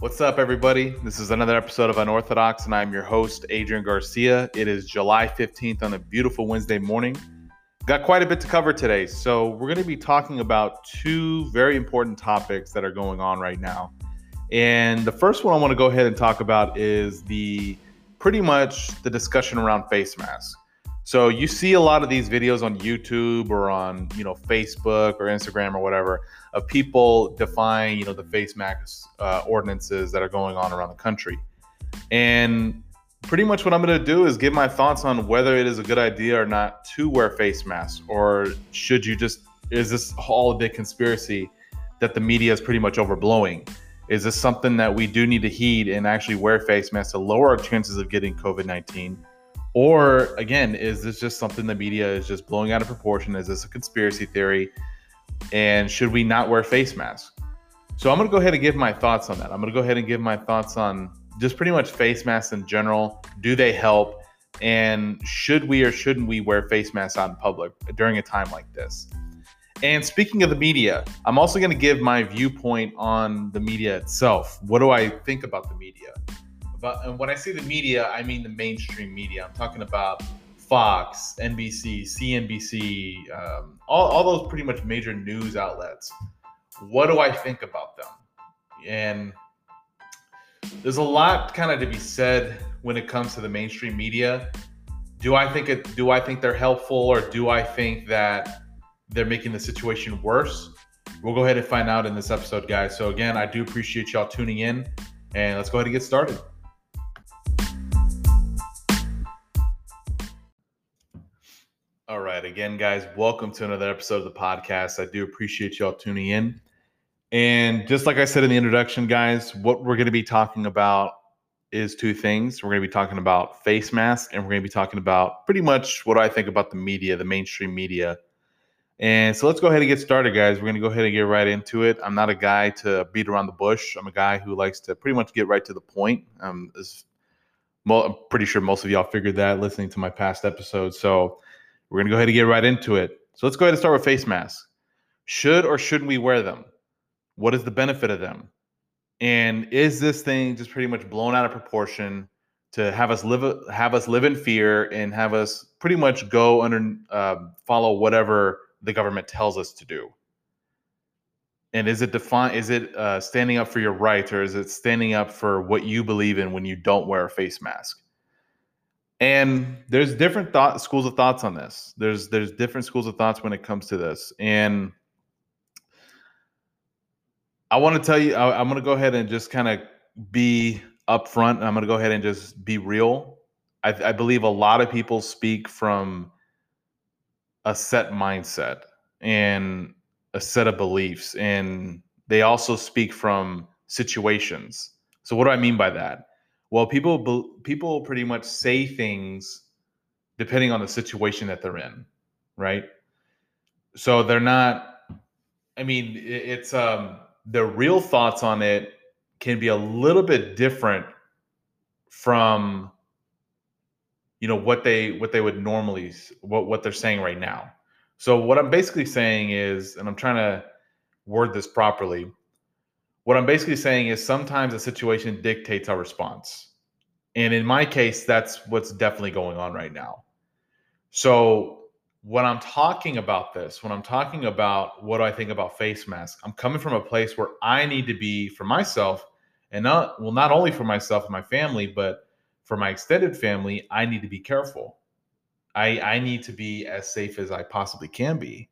What's up, everybody? This is another episode of Unorthodox, and I'm your host, Adrian Garcia. It is July 15th on a beautiful Wednesday morning. Got quite a bit to cover today. So, we're going to be talking about two very important topics that are going on right now. And the first one I want to go ahead and talk about is the pretty much the discussion around face masks. So you see a lot of these videos on YouTube or on, you know, Facebook or Instagram or whatever of people defying, you know, the face mask uh, ordinances that are going on around the country. And pretty much what I'm going to do is give my thoughts on whether it is a good idea or not to wear face masks or should you just is this all a big conspiracy that the media is pretty much overblowing? Is this something that we do need to heed and actually wear face masks to lower our chances of getting COVID 19? Or again, is this just something the media is just blowing out of proportion? Is this a conspiracy theory? And should we not wear face masks? So I'm going to go ahead and give my thoughts on that. I'm going to go ahead and give my thoughts on just pretty much face masks in general. Do they help? And should we or shouldn't we wear face masks out in public during a time like this? And speaking of the media, I'm also going to give my viewpoint on the media itself. What do I think about the media? And when I say the media, I mean the mainstream media. I'm talking about Fox, NBC, CNBC, um, all, all those pretty much major news outlets. What do I think about them? And there's a lot kind of to be said when it comes to the mainstream media. Do I think it? Do I think they're helpful, or do I think that they're making the situation worse? We'll go ahead and find out in this episode, guys. So again, I do appreciate y'all tuning in, and let's go ahead and get started. All right. Again, guys, welcome to another episode of the podcast. I do appreciate y'all tuning in. And just like I said in the introduction, guys, what we're going to be talking about is two things. We're going to be talking about face masks and we're going to be talking about pretty much what I think about the media, the mainstream media. And so let's go ahead and get started, guys. We're going to go ahead and get right into it. I'm not a guy to beat around the bush. I'm a guy who likes to pretty much get right to the point. Um, I'm pretty sure most of y'all figured that listening to my past episodes. So we're going to go ahead and get right into it. So let's go ahead and start with face masks. Should or shouldn't we wear them? What is the benefit of them? And is this thing just pretty much blown out of proportion to have us live have us live in fear and have us pretty much go under uh, follow whatever the government tells us to do? And is it define is it uh, standing up for your rights or is it standing up for what you believe in when you don't wear a face mask? And there's different thought schools of thoughts on this. There's there's different schools of thoughts when it comes to this. And i want to tell you I, am going to go ahead and just kind of be upfront and i'm going to go ahead and just be real. I, I believe a lot of people speak from a set mindset and a set of beliefs and they also speak from situations. So what do i mean by that well, people people pretty much say things depending on the situation that they're in, right? So they're not. I mean, it's um the real thoughts on it can be a little bit different from you know what they what they would normally what what they're saying right now. So what I'm basically saying is, and I'm trying to word this properly what I'm basically saying is sometimes a situation dictates our response. And in my case, that's what's definitely going on right now. So when I'm talking about this, when I'm talking about what I think about face masks, I'm coming from a place where I need to be for myself and not well, not only for myself and my family, but for my extended family, I need to be careful. I, I need to be as safe as I possibly can be.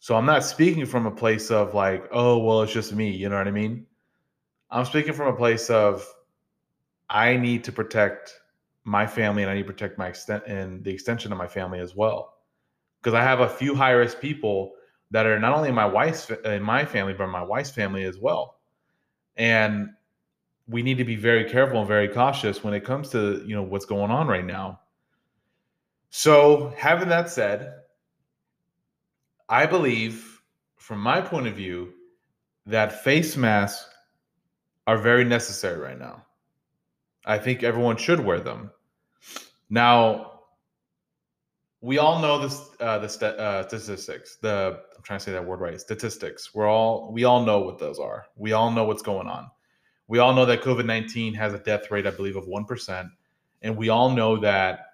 So I'm not speaking from a place of like, oh, well, it's just me. You know what I mean? I'm speaking from a place of I need to protect my family and I need to protect my extent and the extension of my family as well. Because I have a few high risk people that are not only in my wife's in my family, but my wife's family as well. And we need to be very careful and very cautious when it comes to you know what's going on right now. So having that said, I believe, from my point of view, that face masks are very necessary right now. I think everyone should wear them. Now, we all know this uh, the st- uh, statistics. The I'm trying to say that word right. Statistics. We're all we all know what those are. We all know what's going on. We all know that COVID 19 has a death rate, I believe, of 1%. And we all know that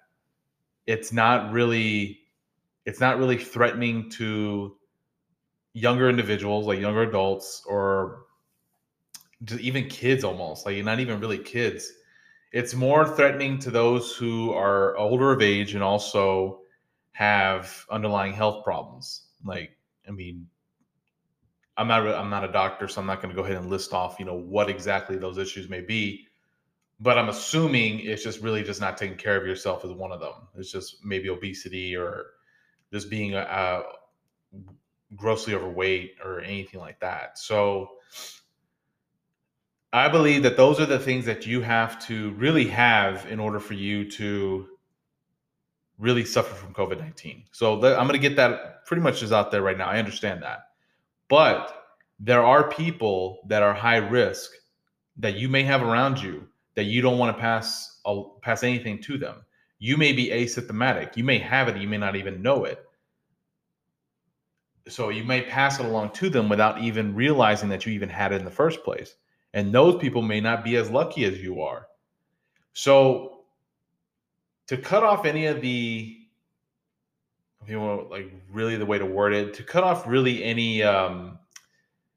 it's not really it's not really threatening to younger individuals like younger adults or even kids almost like not even really kids. It's more threatening to those who are older of age and also have underlying health problems. Like i mean i'm not i'm not a doctor so i'm not going to go ahead and list off you know what exactly those issues may be but i'm assuming it's just really just not taking care of yourself as one of them. It's just maybe obesity or just being uh, grossly overweight or anything like that so I believe that those are the things that you have to really have in order for you to really suffer from COVID 19. So I'm going to get that pretty much is out there right now. I understand that. But there are people that are high risk that you may have around you that you don't want to pass pass anything to them. You may be asymptomatic. You may have it, you may not even know it. So you may pass it along to them without even realizing that you even had it in the first place. And those people may not be as lucky as you are. So to cut off any of the if you know like really the way to word it to cut off really any um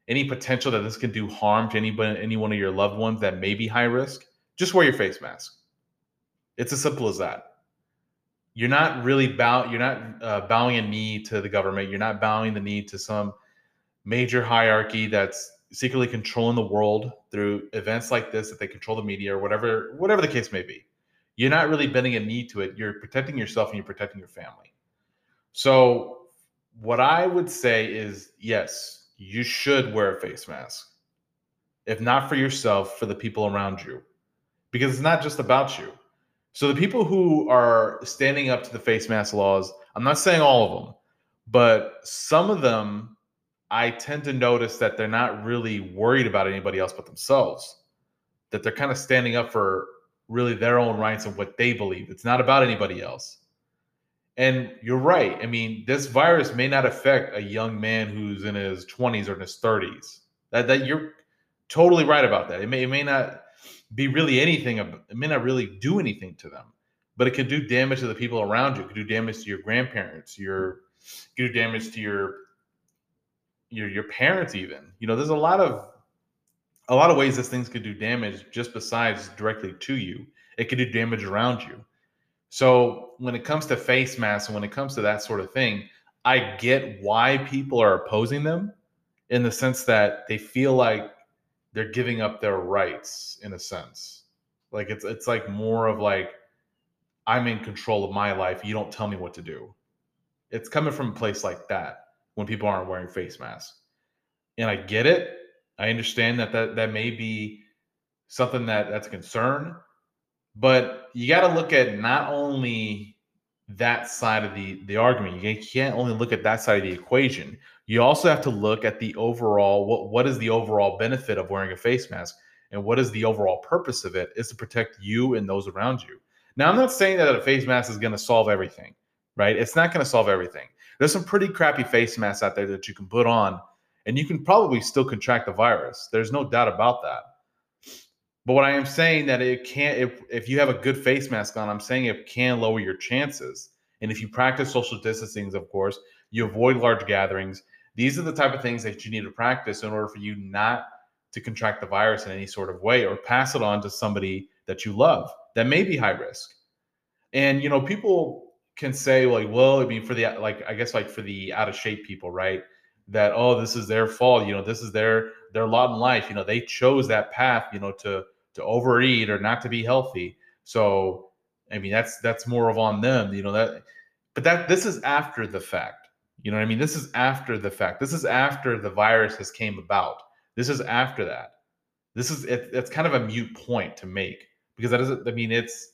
any potential that this can do harm to anybody any one of your loved ones that may be high risk just wear your face mask it's as simple as that you're not really bow you're not uh, bowing a knee to the government. You're not bowing the knee to some major hierarchy that's secretly controlling the world through events like this that they control the media or whatever whatever the case may be. You're not really bending a knee to it. You're protecting yourself and you're protecting your family. So what i would say is yes you should wear a face mask if not for yourself for the people around you. Because it's not just about you so the people who are standing up to the face mask laws i'm not saying all of them but some of them I tend to notice that they're not really worried about anybody else but themselves. That they're kind of standing up for really their own rights and what they believe. It's not about anybody else. And you're right. I mean, this virus may not affect a young man who's in his 20s or in his 30s. That that you're totally right about that. It may it may not be really anything. It may not really do anything to them, but it could do damage to the people around you. It could do damage to your grandparents. Your could do damage to your your your parents even you know there's a lot of a lot of ways this things could do damage just besides directly to you it could do damage around you so when it comes to face masks and when it comes to that sort of thing i get why people are opposing them in the sense that they feel like they're giving up their rights in a sense like it's it's like more of like i'm in control of my life you don't tell me what to do it's coming from a place like that when people aren't wearing face masks. And I get it. I understand that that, that may be something that that's a concern, but you got to look at not only that side of the the argument. You can't only look at that side of the equation. You also have to look at the overall what what is the overall benefit of wearing a face mask and what is the overall purpose of it is to protect you and those around you. Now, I'm not saying that a face mask is going to solve everything, right? It's not going to solve everything. There's some pretty crappy face masks out there that you can put on, and you can probably still contract the virus. There's no doubt about that. But what I am saying that it can't if if you have a good face mask on, I'm saying it can lower your chances. And if you practice social distancing, of course, you avoid large gatherings. These are the type of things that you need to practice in order for you not to contract the virus in any sort of way or pass it on to somebody that you love that may be high risk. And you know, people can say like, well, I mean, for the like, I guess like for the out of shape people, right? That oh, this is their fault. You know, this is their their lot in life. You know, they chose that path. You know, to to overeat or not to be healthy. So, I mean, that's that's more of on them. You know that, but that this is after the fact. You know what I mean? This is after the fact. This is after the virus has came about. This is after that. This is it, it's kind of a mute point to make because that doesn't. I mean, it's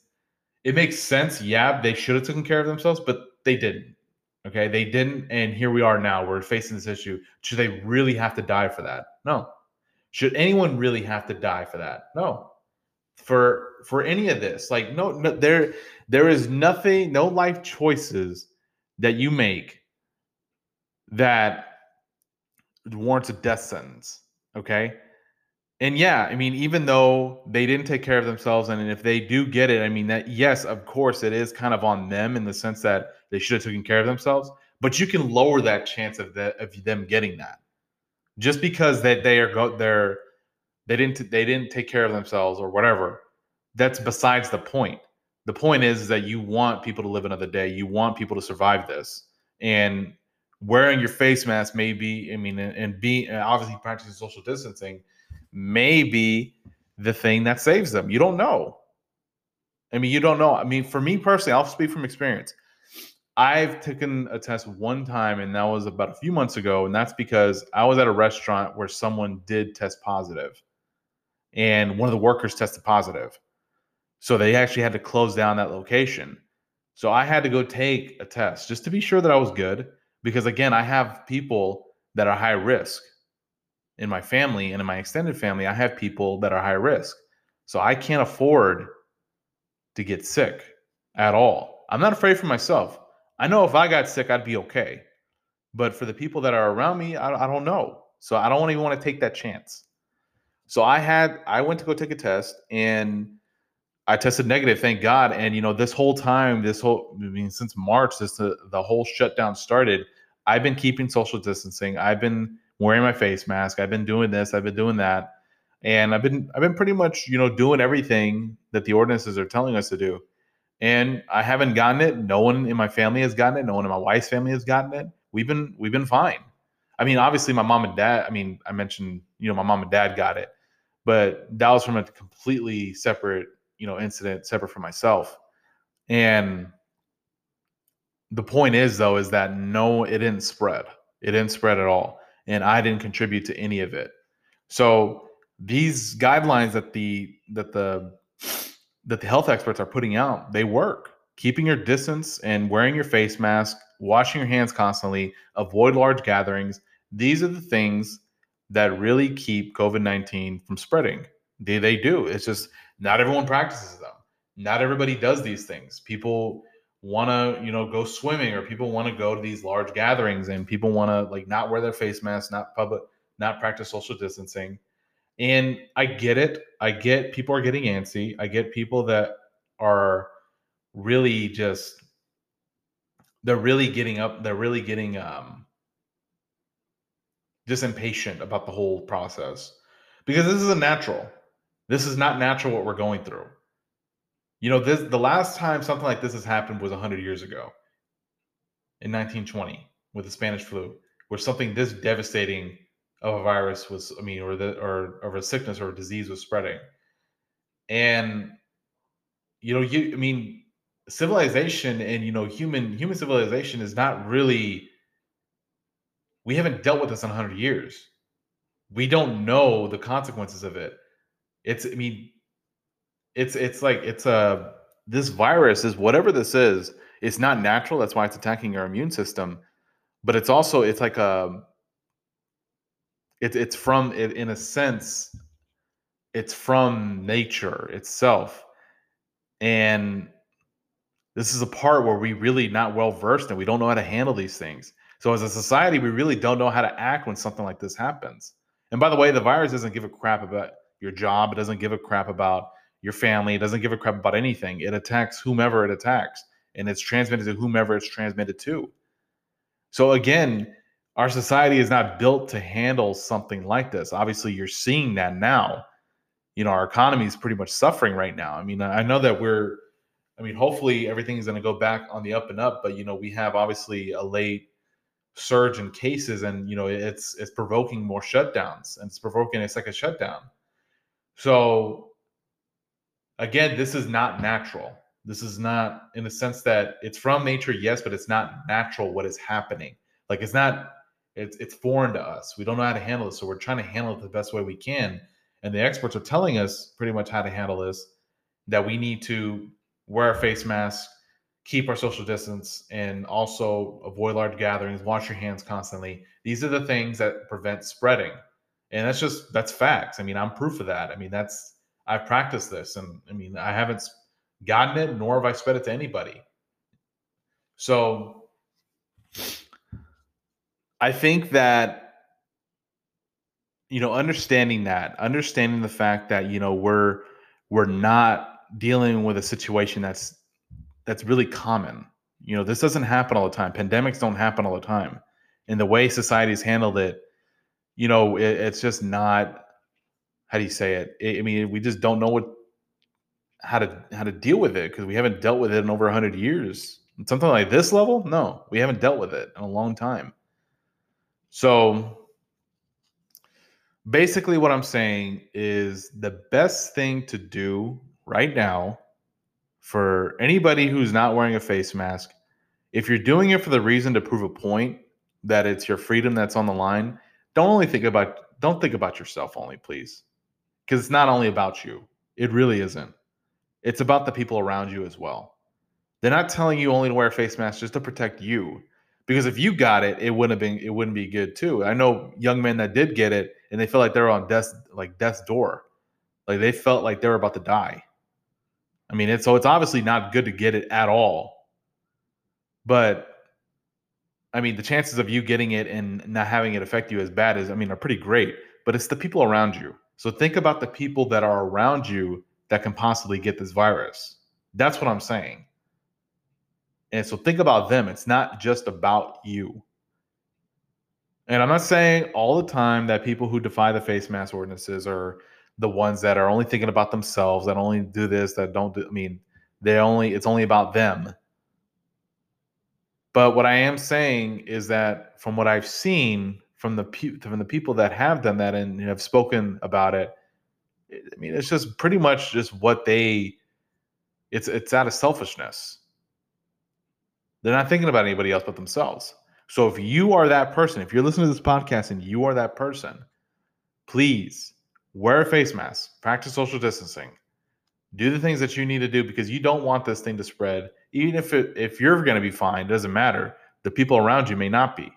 it makes sense. Yeah, they should have taken care of themselves, but they didn't. Okay, they didn't, and here we are now. We're facing this issue. Should they really have to die for that? No. Should anyone really have to die for that? No. For for any of this, like no, no there there is nothing, no life choices that you make that warrants a death sentence. Okay, and yeah, I mean, even though they didn't take care of themselves, and if they do get it, I mean, that yes, of course, it is kind of on them in the sense that they should have taken care of themselves. But you can lower that chance of that of them getting that just because that they, they are go they're they didn't they didn't take care of themselves or whatever. That's besides the point. The point is, is that you want people to live another day. You want people to survive this, and wearing your face mask maybe. I mean, and, and being obviously practicing social distancing may be the thing that saves them. You don't know. I mean, you don't know. I mean, for me personally, I'll speak from experience. I've taken a test one time, and that was about a few months ago. And that's because I was at a restaurant where someone did test positive, and one of the workers tested positive. So they actually had to close down that location. So I had to go take a test just to be sure that I was good. Because again, I have people that are high risk in my family and in my extended family, I have people that are high risk. So I can't afford to get sick at all. I'm not afraid for myself. I know if I got sick, I'd be okay. But for the people that are around me, I, I don't know. So I don't even want to take that chance. So I had, I went to go take a test and I tested negative, thank God. And you know, this whole time, this whole, I mean, since March, this the, the whole shutdown started, I've been keeping social distancing. I've been wearing my face mask. I've been doing this. I've been doing that, and I've been I've been pretty much you know doing everything that the ordinances are telling us to do. And I haven't gotten it. No one in my family has gotten it. No one in my wife's family has gotten it. We've been we've been fine. I mean, obviously, my mom and dad. I mean, I mentioned you know my mom and dad got it, but that was from a completely separate you know incident, separate from myself. And the point is though is that no, it didn't spread. It didn't spread at all and I didn't contribute to any of it. So these guidelines that the that the that the health experts are putting out, they work. Keeping your distance and wearing your face mask, washing your hands constantly, avoid large gatherings. These are the things that really keep COVID 19 from spreading. They, they do. It's just not everyone practices them. Not everybody does these things. People want to you know go swimming or people want to go to these large gatherings and people want to like not wear their face masks not public not practice social distancing. And i get it. I get people are getting antsy. I get people that are really just they're really getting up they're really getting um just impatient about the whole process. Because this is a natural. This is not natural what we're going through you know, this the last time something like this has happened was 100 years ago in 1920 with the Spanish flu, where something this devastating of a virus was, I mean, or the or of a sickness or a disease was spreading. And you know, you I mean, civilization and you know, human human civilization is not really we haven't dealt with this in 100 years. We don't know the consequences of it. It's I mean, it's it's like it's a this virus is whatever this is it's not natural that's why it's attacking your immune system but it's also it's like um, a it's it's from it in a sense it's from nature itself. And this is a part where we really not well versed and we don't know how to handle these things. So as a society we really don't know how to act when something like this happens. And by the way the virus doesn't give a crap about your job it doesn't give a crap about your family. It doesn't give a crap about anything. It attacks whomever it attacks, and it's transmitted to whomever it's transmitted to. So again, our society is not built to handle something like this. Obviously, you're seeing that now. You know, our economy is pretty much suffering right now. I mean, I know that we're, I mean, hopefully everything's going to go back on the up and up, but you know, we have obviously a late surge in cases, and you know, it's it's provoking more shutdowns, and it's provoking a second shutdown. So again, this is not natural. This is not in the sense that it's from nature, yes, but it's not natural what is happening. Like it's not, it's it's foreign to us. We don't know how to handle it. So we're trying to handle it the best way we can. And the experts are telling us pretty much how to handle this, that we need to wear a face mask, keep our social distance, and also avoid large gatherings, wash your hands constantly. These are the things that prevent spreading. And that's just that's facts. I mean, I'm proof of that. I mean, that's I've practiced this, and I mean, I haven't gotten it, nor have I spread it to anybody. So I think that you know, understanding that, understanding the fact that, you know, we're we're not dealing with a situation that's that's really common. You know, this doesn't happen all the time. Pandemics don't happen all the time. And the way society's handled it, you know, it, it's just not how do you say it? I mean, we just don't know what how to how to deal with it because we haven't dealt with it in over 100 years. Something like this level, no, we haven't dealt with it in a long time. So basically what I'm saying is the best thing to do right now for anybody who's not wearing a face mask, if you're doing it for the reason to prove a point that it's your freedom that's on the line, don't only think about don't think about yourself only, please. Because it's not only about you. It really isn't. It's about the people around you as well. They're not telling you only to wear a face mask just to protect you. Because if you got it, it wouldn't have been it wouldn't be good too. I know young men that did get it and they felt like they were on death like death's door. Like they felt like they were about to die. I mean, it's so it's obviously not good to get it at all. But I mean, the chances of you getting it and not having it affect you as bad as I mean are pretty great. But it's the people around you. So think about the people that are around you that can possibly get this virus. That's what I'm saying. And so think about them. It's not just about you. And I'm not saying all the time that people who defy the face mask ordinances are the ones that are only thinking about themselves, that only do this, that don't do, I mean, they only, it's only about them. But what I am saying is that from what I've seen from the from the people that have done that and have spoken about it, I mean, it's just pretty much just what they, it's it's out of selfishness. They're not thinking about anybody else but themselves. So if you are that person, if you're listening to this podcast and you are that person, please wear a face mask, practice social distancing, do the things that you need to do because you don't want this thing to spread. Even if it, if you're going to be fine, doesn't matter. The people around you may not be.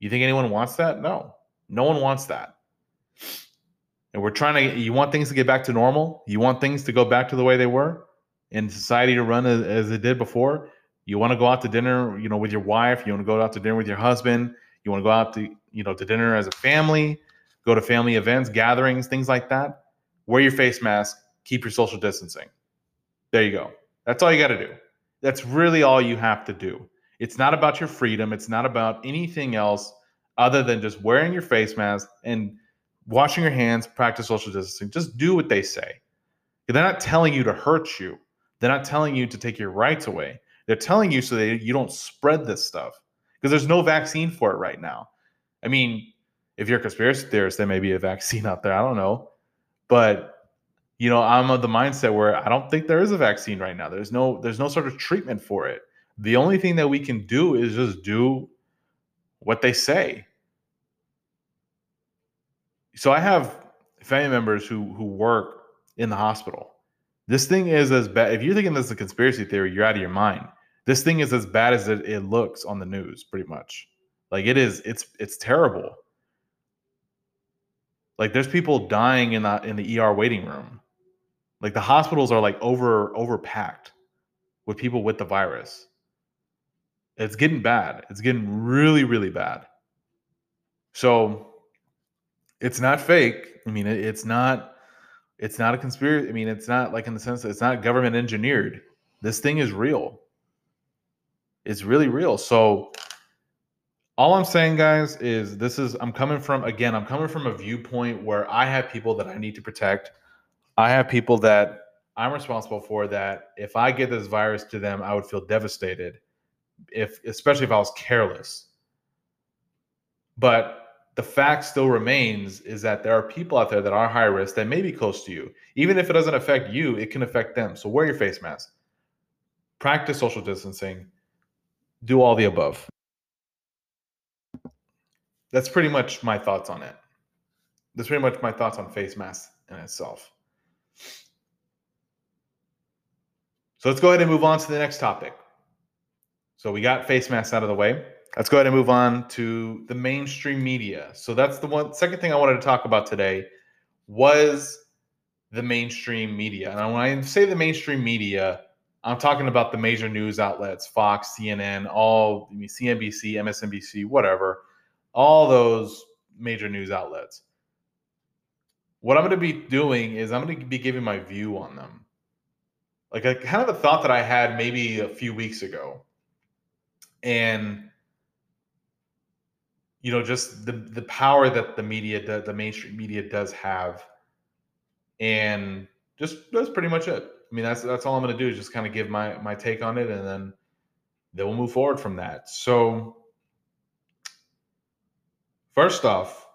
You think anyone wants that? No, no one wants that. And we're trying to. You want things to get back to normal. You want things to go back to the way they were, and society to run as, as it did before. You want to go out to dinner, you know, with your wife. You want to go out to dinner with your husband. You want to go out to, you know, to dinner as a family. Go to family events, gatherings, things like that. Wear your face mask. Keep your social distancing. There you go. That's all you got to do. That's really all you have to do. It's not about your freedom. It's not about anything else other than just wearing your face mask and washing your hands, practice social distancing. Just do what they say. They're not telling you to hurt you. They're not telling you to take your rights away. They're telling you so that you don't spread this stuff because there's no vaccine for it right now. I mean, if you're a conspiracy theorist, there may be a vaccine out there. I don't know. But you know, I'm of the mindset where I don't think there is a vaccine right now. There's no there's no sort of treatment for it. The only thing that we can do is just do what they say. So I have family members who who work in the hospital. This thing is as bad. If you're thinking this is a conspiracy theory, you're out of your mind. This thing is as bad as it, it looks on the news, pretty much. Like it is, it's it's terrible. Like there's people dying in the in the ER waiting room. Like the hospitals are like over overpacked with people with the virus. It's getting bad. It's getting really, really bad. So it's not fake. I mean, it's not it's not a conspiracy. I mean, it's not like in the sense that it's not government engineered. This thing is real. It's really real. So all I'm saying, guys, is this is I'm coming from again, I'm coming from a viewpoint where I have people that I need to protect. I have people that I'm responsible for that if I get this virus to them, I would feel devastated. If especially if I was careless. But the fact still remains is that there are people out there that are high risk that may be close to you. Even if it doesn't affect you, it can affect them. So wear your face mask. Practice social distancing. Do all the above that's pretty much my thoughts on it. That's pretty much my thoughts on face mask in itself. So let's go ahead and move on to the next topic. So we got face masks out of the way. Let's go ahead and move on to the mainstream media. So that's the one second thing I wanted to talk about today was the mainstream media. And when I say the mainstream media, I'm talking about the major news outlets, Fox, CNN, all I mean, CNBC, MSNBC, whatever all those major news outlets. what I'm going to be doing is I'm going to be giving my view on them. Like a kind of a thought that I had maybe a few weeks ago. And you know, just the the power that the media the, the mainstream media does have. And just that's pretty much it. I mean, that's that's all I'm going to do is just kind of give my my take on it and then then we'll move forward from that. So first off,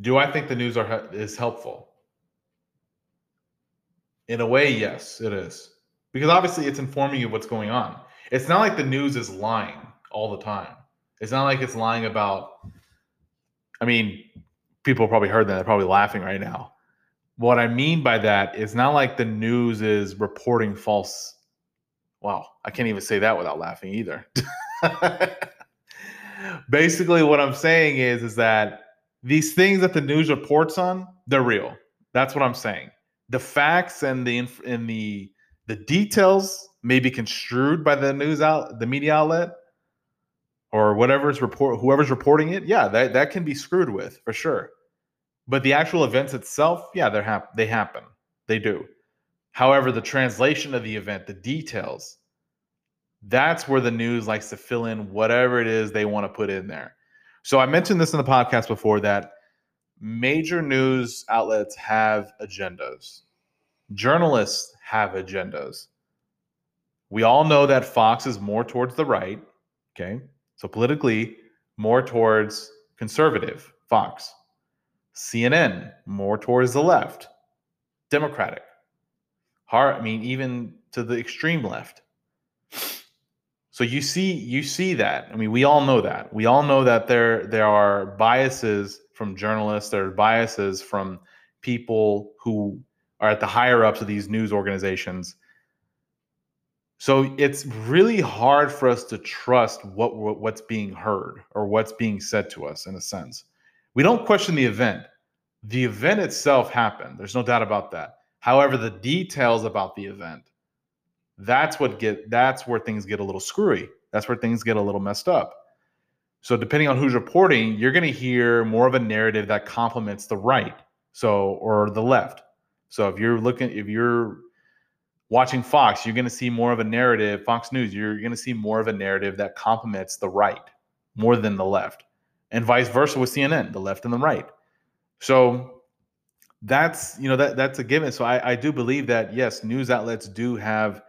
do I think the news are is helpful? In a way, yes, it is. Because obviously it's informing you what's going on. It's not like the news is lying all the time. It's not like it's lying about I mean, people probably heard that. They're probably laughing right now. What I mean by that is not like the news is reporting false. Wow, I can't even say that without laughing either. Basically, what I'm saying is, is that these things that the news reports on, they're real. That's what I'm saying. The facts and the and the the details may be construed by the news out the media outlet or whatever's report whoever's reporting it. Yeah, that that can be screwed with for sure. But the actual events itself, yeah, they're hap- they happen. They do. However, the translation of the event, the details, that's where the news likes to fill in whatever it is they want to put in there. So I mentioned this in the podcast before that major news outlets have agendas. Journalists have agendas. We all know that Fox is more towards the right, okay? So politically more towards conservative, Fox. CNN more towards the left, Democratic. Hard, I mean, even to the extreme left. So you see, you see that. I mean, we all know that. We all know that there there are biases from journalists. There are biases from people who are at the higher ups of these news organizations. So it's really hard for us to trust what what's being heard or what's being said to us in a sense. We don't question the event. The event itself happened. There's no doubt about that. However, the details about the event that's what get that's where things get a little screwy. That's where things get a little messed up. So depending on who's reporting, you're going to hear more of a narrative that complements the right, so or the left. So if you're looking, if you're watching Fox, you're going to see more of a narrative. Fox News, you're going to see more of a narrative that complements the right more than the left, and vice versa with CNN, the left and the right. So that's you know that that's a given. So I, I do believe that yes, news outlets do have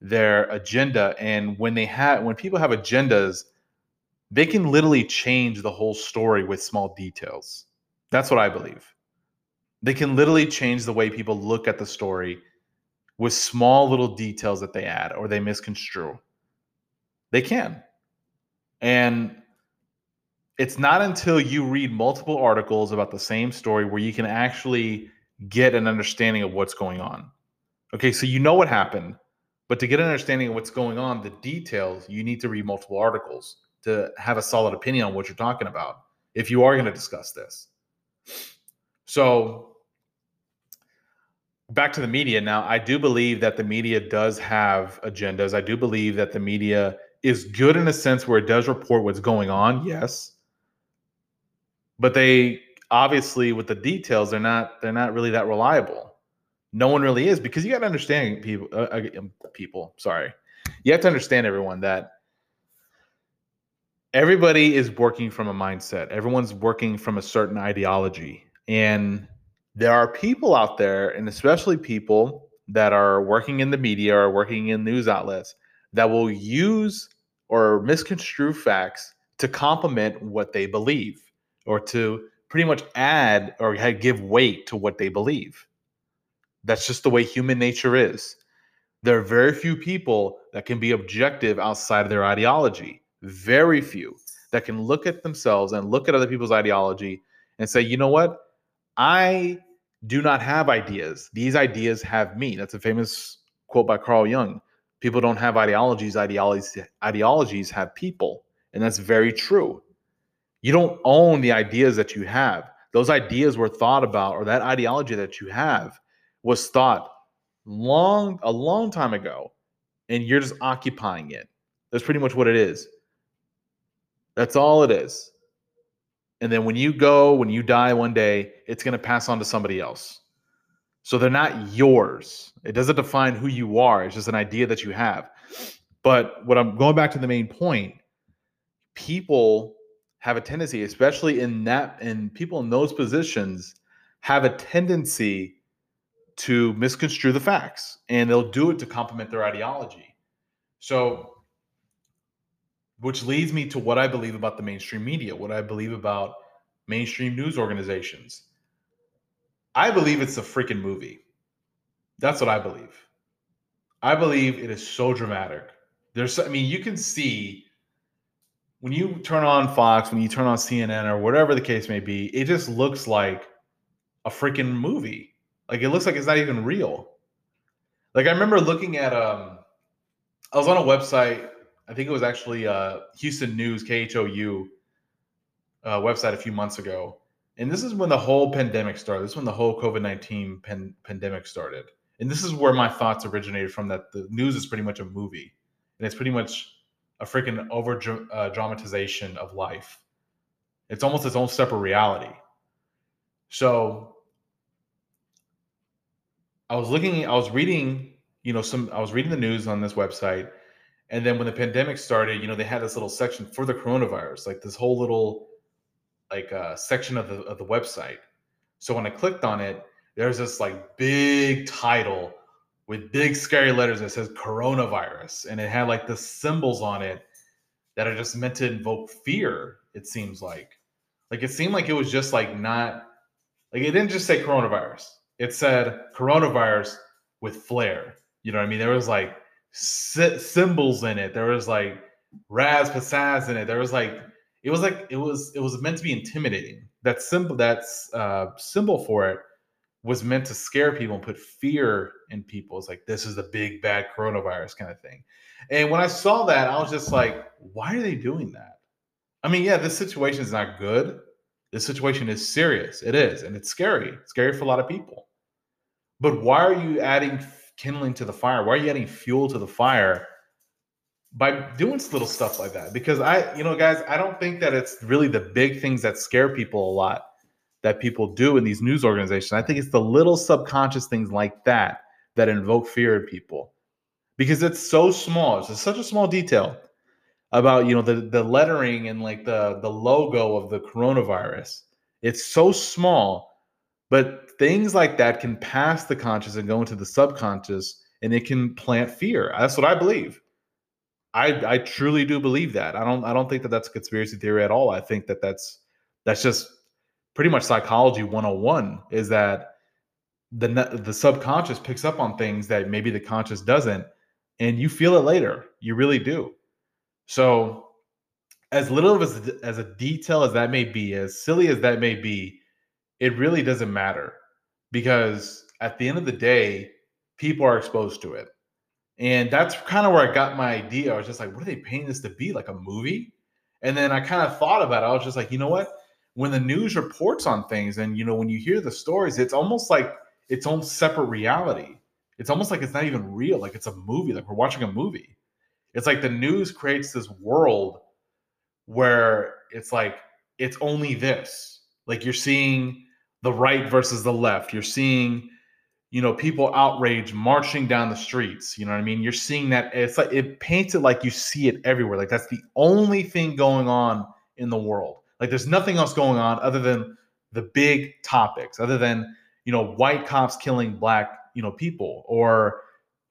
their agenda and when they have when people have agendas they can literally change the whole story with small details that's what i believe they can literally change the way people look at the story with small little details that they add or they misconstrue. They can. And it's not until you read multiple articles about the same story where you can actually get an understanding of what's going on. Okay so you know what happened but to get an understanding of what's going on, the details, you need to read multiple articles to have a solid opinion on what you're talking about if you are going to discuss this. So, back to the media. Now, I do believe that the media does have agendas. I do believe that the media is good in a sense where it does report what's going on, yes. But they obviously with the details they're not they're not really that reliable. No one really is because you got to understand people uh, uh um, people sorry. You have to understand everyone that everybody is working from a mindset. Everyone's working from a certain ideology. And there are people out there and especially people that are working in the media or working in news outlets that will use or misconstrue facts to complement what they believe or to pretty much add or give weight to what they believe that's just the way human nature is. There are very few people that can be objective outside of their ideology. Very few that can look at themselves and look at other people's ideology and say, you know what? I do not have ideas. These ideas have me. That's a famous quote by Carl Jung. People don't have ideologies. Ideologies, ideologies have people. And that's very true. You don't own the ideas that you have. Those ideas were thought about, or that ideology that you have was thought long a long time ago and you're just occupying it that's pretty much what it is that's all it is And then when you go, when you die one day, it's going to pass on to somebody else. So they're not yours. It doesn't define who you are. It's just an idea that you have. But what I'm going back to the main point, people have a tendency, especially in that, and people in those positions have a tendency to misconstrue the facts and they'll do it to complement their ideology. So, which leads me to what I believe about the mainstream media, what I believe about mainstream news organizations. I believe it's a freaking movie. That's what I believe. I believe it is so dramatic. There's, I mean, you can see when you turn on Fox, when you turn on CNN or whatever the case may be, it just looks like a freaking movie. Like it looks like it's not even real. Like I remember looking at um I was on a website, I think it was actually uh Houston News, KHOU uh, website a few months ago. And this is when the whole pandemic started. This is when the whole COVID 19 pan- pandemic started. And this is where my thoughts originated from that the news is pretty much a movie. And it's pretty much a freaking over uh, dramatization of life. It's almost its own separate reality. So I was looking, I was reading, you know, some, I was reading the news on this website. And then when the pandemic started, you know, they had this little section for the coronavirus, like this whole little, like, uh, section of the, of the website. So when I clicked on it, there's this like big title with big scary letters that says coronavirus. And it had like the symbols on it that are just meant to invoke fear, it seems like. Like it seemed like it was just like not, like it didn't just say coronavirus it said coronavirus with flair. You know what I mean? There was like symbols in it. There was like Raz Passaz in it. There was like it was like it was it was meant to be intimidating. That symbol that's uh, symbol for it was meant to scare people and put fear in people. It's like this is the big bad coronavirus kind of thing. And when I saw that, I was just like, why are they doing that? I mean, yeah, this situation is not good. This situation is serious. It is, and it's scary. It's scary for a lot of people. But why are you adding kindling to the fire? Why are you adding fuel to the fire by doing little stuff like that? Because I, you know, guys, I don't think that it's really the big things that scare people a lot that people do in these news organizations. I think it's the little subconscious things like that that invoke fear in people because it's so small. It's such a small detail about you know the the lettering and like the the logo of the coronavirus. It's so small but things like that can pass the conscious and go into the subconscious and it can plant fear. That's what I believe. I I truly do believe that. I don't I don't think that that's a conspiracy theory at all. I think that that's that's just pretty much psychology 101 is that the the subconscious picks up on things that maybe the conscious doesn't and you feel it later. You really do. So as little of as, as a detail as that may be, as silly as that may be, it really doesn't matter because at the end of the day, people are exposed to it. And that's kind of where I got my idea. I was just like, what are they painting this to be? Like a movie? And then I kind of thought about it. I was just like, you know what? When the news reports on things and, you know, when you hear the stories, it's almost like its own separate reality. It's almost like it's not even real. Like it's a movie. Like we're watching a movie. It's like the news creates this world where it's like, it's only this. Like you're seeing the right versus the left. You're seeing, you know, people outraged marching down the streets. You know what I mean? You're seeing that it's like it paints it like you see it everywhere. Like that's the only thing going on in the world. Like there's nothing else going on other than the big topics, other than, you know, white cops killing black, you know, people or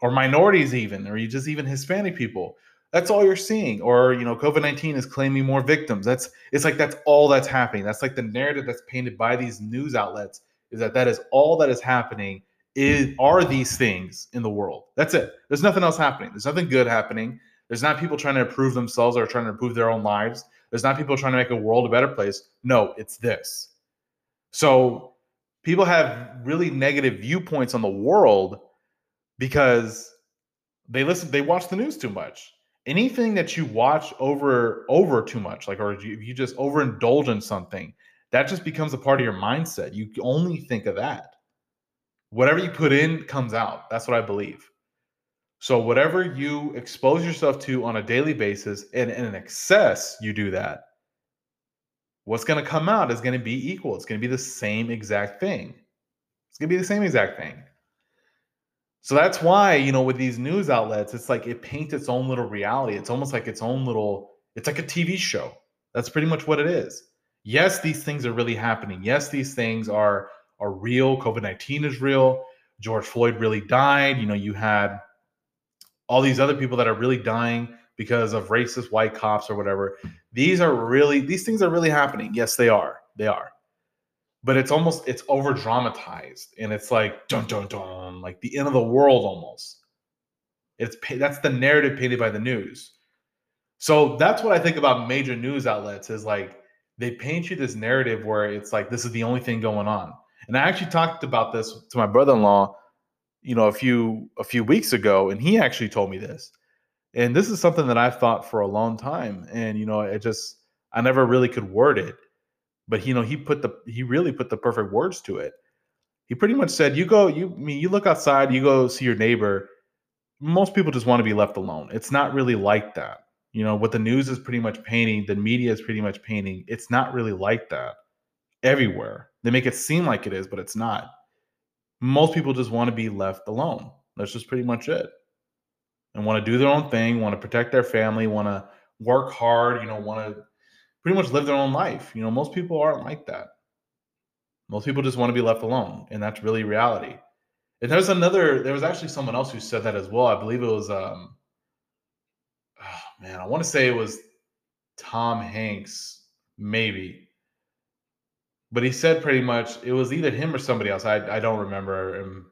or minorities even, or you just even Hispanic people. That's all you're seeing. Or, you know, COVID 19 is claiming more victims. That's it's like that's all that's happening. That's like the narrative that's painted by these news outlets is that that is all that is happening is are these things in the world. That's it. There's nothing else happening. There's nothing good happening. There's not people trying to improve themselves or trying to improve their own lives. There's not people trying to make a world a better place. No, it's this. So people have really negative viewpoints on the world because they listen, they watch the news too much anything that you watch over over too much like or you, you just overindulge in something that just becomes a part of your mindset you only think of that whatever you put in comes out that's what i believe so whatever you expose yourself to on a daily basis and, and in excess you do that what's going to come out is going to be equal. It's going to be the same exact thing. It's going to be the same exact thing. So that's why, you know, with these news outlets, it's like it paints its own little reality. It's almost like its own little, it's like a TV show. That's pretty much what it is. Yes, these things are really happening. Yes, these things are are real. COVID-19 is real. George Floyd really died. You know, you had all these other people that are really dying because of racist white cops or whatever. These are really these things are really happening. Yes, they are. They are. But it's almost it's over dramatized and it's like dun dun dun like the end of the world almost. It's that's the narrative painted by the news. So that's what I think about major news outlets is like they paint you this narrative where it's like this is the only thing going on. And I actually talked about this to my brother-in-law, you know, a few a few weeks ago, and he actually told me this. And this is something that I've thought for a long time. And you know, it just I never really could word it. But you know, he put the he really put the perfect words to it. He pretty much said, You go, you I mean you look outside, you go see your neighbor. Most people just want to be left alone. It's not really like that. You know, what the news is pretty much painting, the media is pretty much painting, it's not really like that everywhere. They make it seem like it is, but it's not. Most people just want to be left alone. That's just pretty much it. And want to do their own thing, want to protect their family, want to work hard, you know, want to pretty much live their own life. You know, most people aren't like that. Most people just want to be left alone, and that's really reality. And there's another, there was actually someone else who said that as well. I believe it was um oh, man, I want to say it was Tom Hanks, maybe but he said pretty much it was either him or somebody else. I I don't remember. And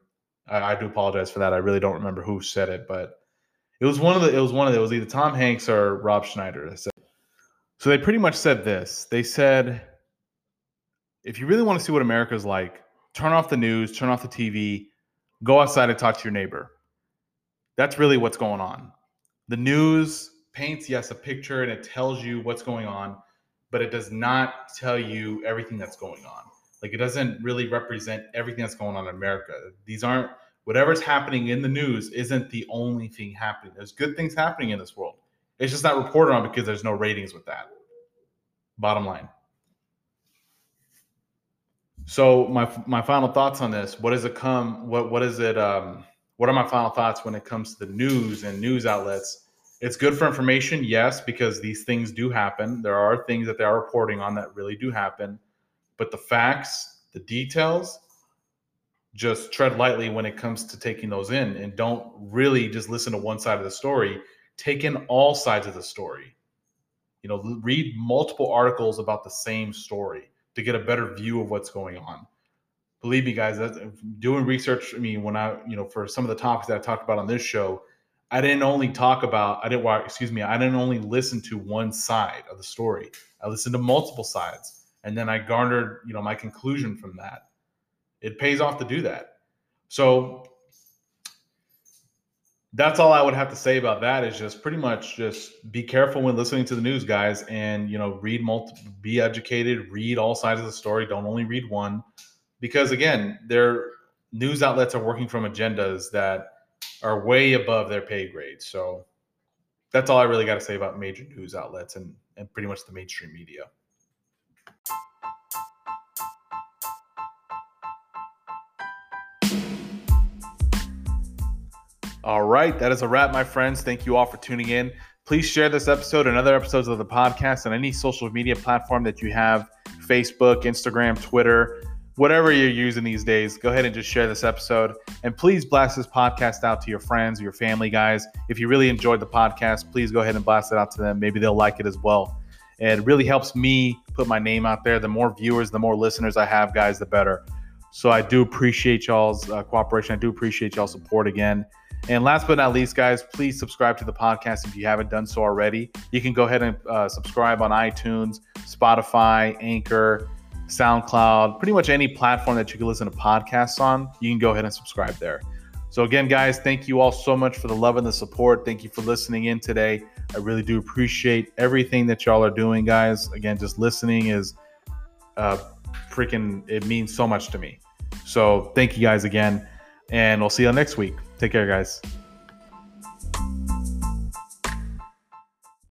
I, I, do apologize for that. I really don't remember who said it, but it was one of the it was one of the, it was either Tom Hanks or Rob Schneider. So they pretty much said this. They said, if you really want to see what America's like, turn off the news, turn off the TV, go outside and talk to your neighbor. That's really what's going on. The news paints, yes, a picture and it tells you what's going on but it does not tell you everything that's going on. Like it doesn't really represent everything that's going on in America. These aren't whatever's happening in the news isn't the only thing happening. There's good things happening in this world. It's just not reported on because there's no ratings with that. Bottom line. So my my final thoughts on this. What does it come? What what is it? Um, what are my final thoughts when it comes to the news and news outlets? It's good for information, yes, because these things do happen. There are things that they are reporting on that really do happen. But the facts, the details, just tread lightly when it comes to taking those in and don't really just listen to one side of the story. Take in all sides of the story. You know, read multiple articles about the same story to get a better view of what's going on. Believe me, guys, doing research. I mean, when I, you know, for some of the topics that I talked about on this show, I didn't only talk about, I didn't, well, excuse me, I didn't only listen to one side of the story. I listened to multiple sides. And then I garnered, you know, my conclusion from that. It pays off to do that. So that's all I would have to say about that is just pretty much just be careful when listening to the news, guys, and you know, read multi be educated, read all sides of the story. Don't only read one. Because again, their news outlets are working from agendas that are way above their pay grade. So that's all I really got to say about major news outlets and, and pretty much the mainstream media. All right, that is a wrap, my friends. Thank you all for tuning in. Please share this episode and other episodes of the podcast on any social media platform that you have Facebook, Instagram, Twitter whatever you're using these days, go ahead and just share this episode. And please blast this podcast out to your friends, your family, guys. If you really enjoyed the podcast, please go ahead and blast it out to them. Maybe they'll like it as well. And it really helps me put my name out there. The more viewers, the more listeners I have, guys, the better. So I do appreciate y'all's uh, cooperation. I do appreciate y'all's support again. And last but not least, guys, please subscribe to the podcast if you haven't done so already. You can go ahead and uh, subscribe on iTunes, Spotify, Anchor, SoundCloud, pretty much any platform that you can listen to podcasts on, you can go ahead and subscribe there. So, again, guys, thank you all so much for the love and the support. Thank you for listening in today. I really do appreciate everything that y'all are doing, guys. Again, just listening is uh, freaking, it means so much to me. So, thank you guys again, and we'll see you next week. Take care, guys.